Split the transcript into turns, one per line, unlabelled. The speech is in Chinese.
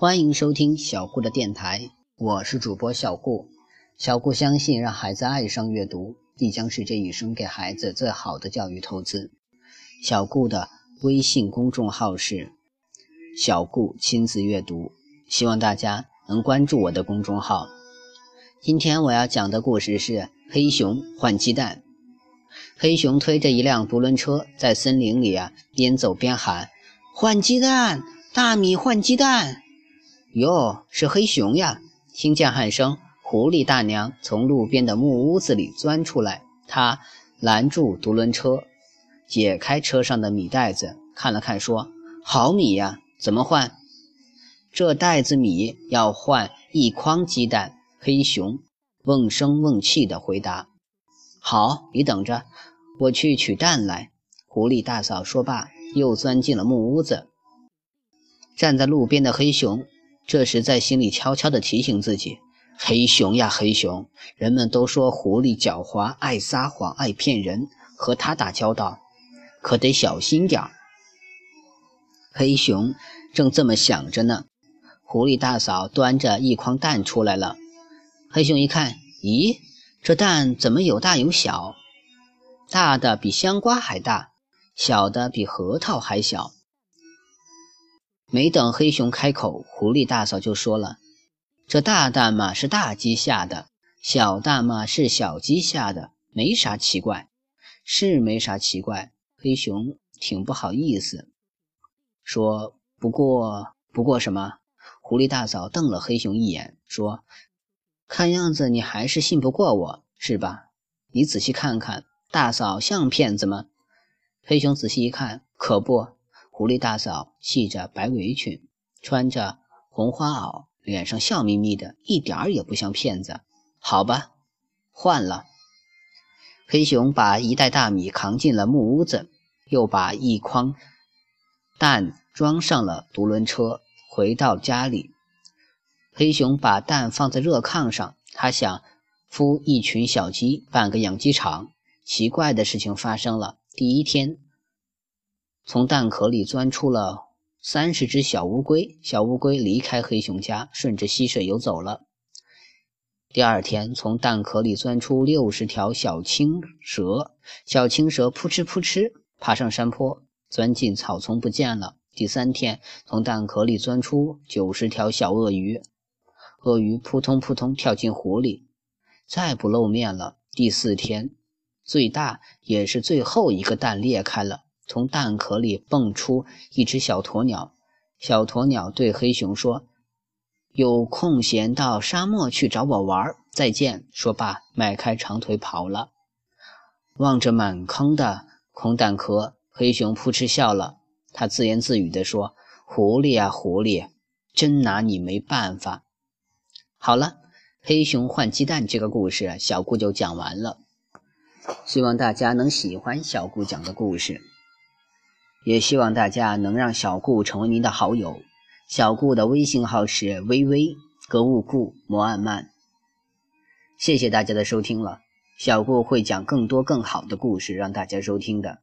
欢迎收听小顾的电台，我是主播小顾。小顾相信，让孩子爱上阅读，必将是这一生给孩子最好的教育投资。小顾的微信公众号是“小顾亲子阅读”，希望大家能关注我的公众号。今天我要讲的故事是黑熊换鸡蛋。黑熊推着一辆独轮车在森林里啊，边走边喊：“换鸡蛋，大米换鸡蛋。”哟，是黑熊呀！听见喊声，狐狸大娘从路边的木屋子里钻出来，她拦住独轮车，解开车上的米袋子，看了看，说：“好米呀，怎么换？”这袋子米要换一筐鸡蛋。黑熊瓮声瓮气地回答：“好，你等着，我去取蛋来。”狐狸大嫂说罢，又钻进了木屋子。站在路边的黑熊。这时，在心里悄悄地提醒自己：“黑熊呀，黑熊！人们都说狐狸狡猾，爱撒谎，爱骗人，和它打交道可得小心点儿。”黑熊正这么想着呢，狐狸大嫂端着一筐蛋出来了。黑熊一看，咦，这蛋怎么有大有小？大的比香瓜还大，小的比核桃还小。没等黑熊开口，狐狸大嫂就说了：“这大蛋嘛是大鸡下的，小蛋嘛是小鸡下的，没啥奇怪，是没啥奇怪。”黑熊挺不好意思，说：“不过，不过什么？”狐狸大嫂瞪了黑熊一眼，说：“看样子你还是信不过我，是吧？你仔细看看，大嫂像骗子吗？”黑熊仔细一看，可不。狐狸大嫂系着白围裙，穿着红花袄，脸上笑眯眯的，一点儿也不像骗子。好吧，换了。黑熊把一袋大米扛进了木屋子，又把一筐蛋装上了独轮车，回到家里。黑熊把蛋放在热炕上，他想孵一群小鸡，办个养鸡场。奇怪的事情发生了，第一天。从蛋壳里钻出了三十只小乌龟，小乌龟离开黑熊家，顺着溪水游走了。第二天，从蛋壳里钻出六十条小青蛇，小青蛇扑哧扑哧爬上山坡，钻进草丛不见了。第三天，从蛋壳里钻出九十条小鳄鱼，鳄鱼扑通扑通跳进湖里，再不露面了。第四天，最大也是最后一个蛋裂开了。从蛋壳里蹦出一只小鸵鸟，小鸵鸟对黑熊说：“有空闲到沙漠去找我玩，再见。”说罢，迈开长腿跑了。望着满坑的空蛋壳，黑熊扑哧笑了。他自言自语地说：“狐狸啊，狐狸，真拿你没办法。”好了，黑熊换鸡蛋这个故事，小顾就讲完了。希望大家能喜欢小顾讲的故事。也希望大家能让小顾成为您的好友。小顾的微信号是微微格物顾摩安曼。谢谢大家的收听了，小顾会讲更多更好的故事让大家收听的。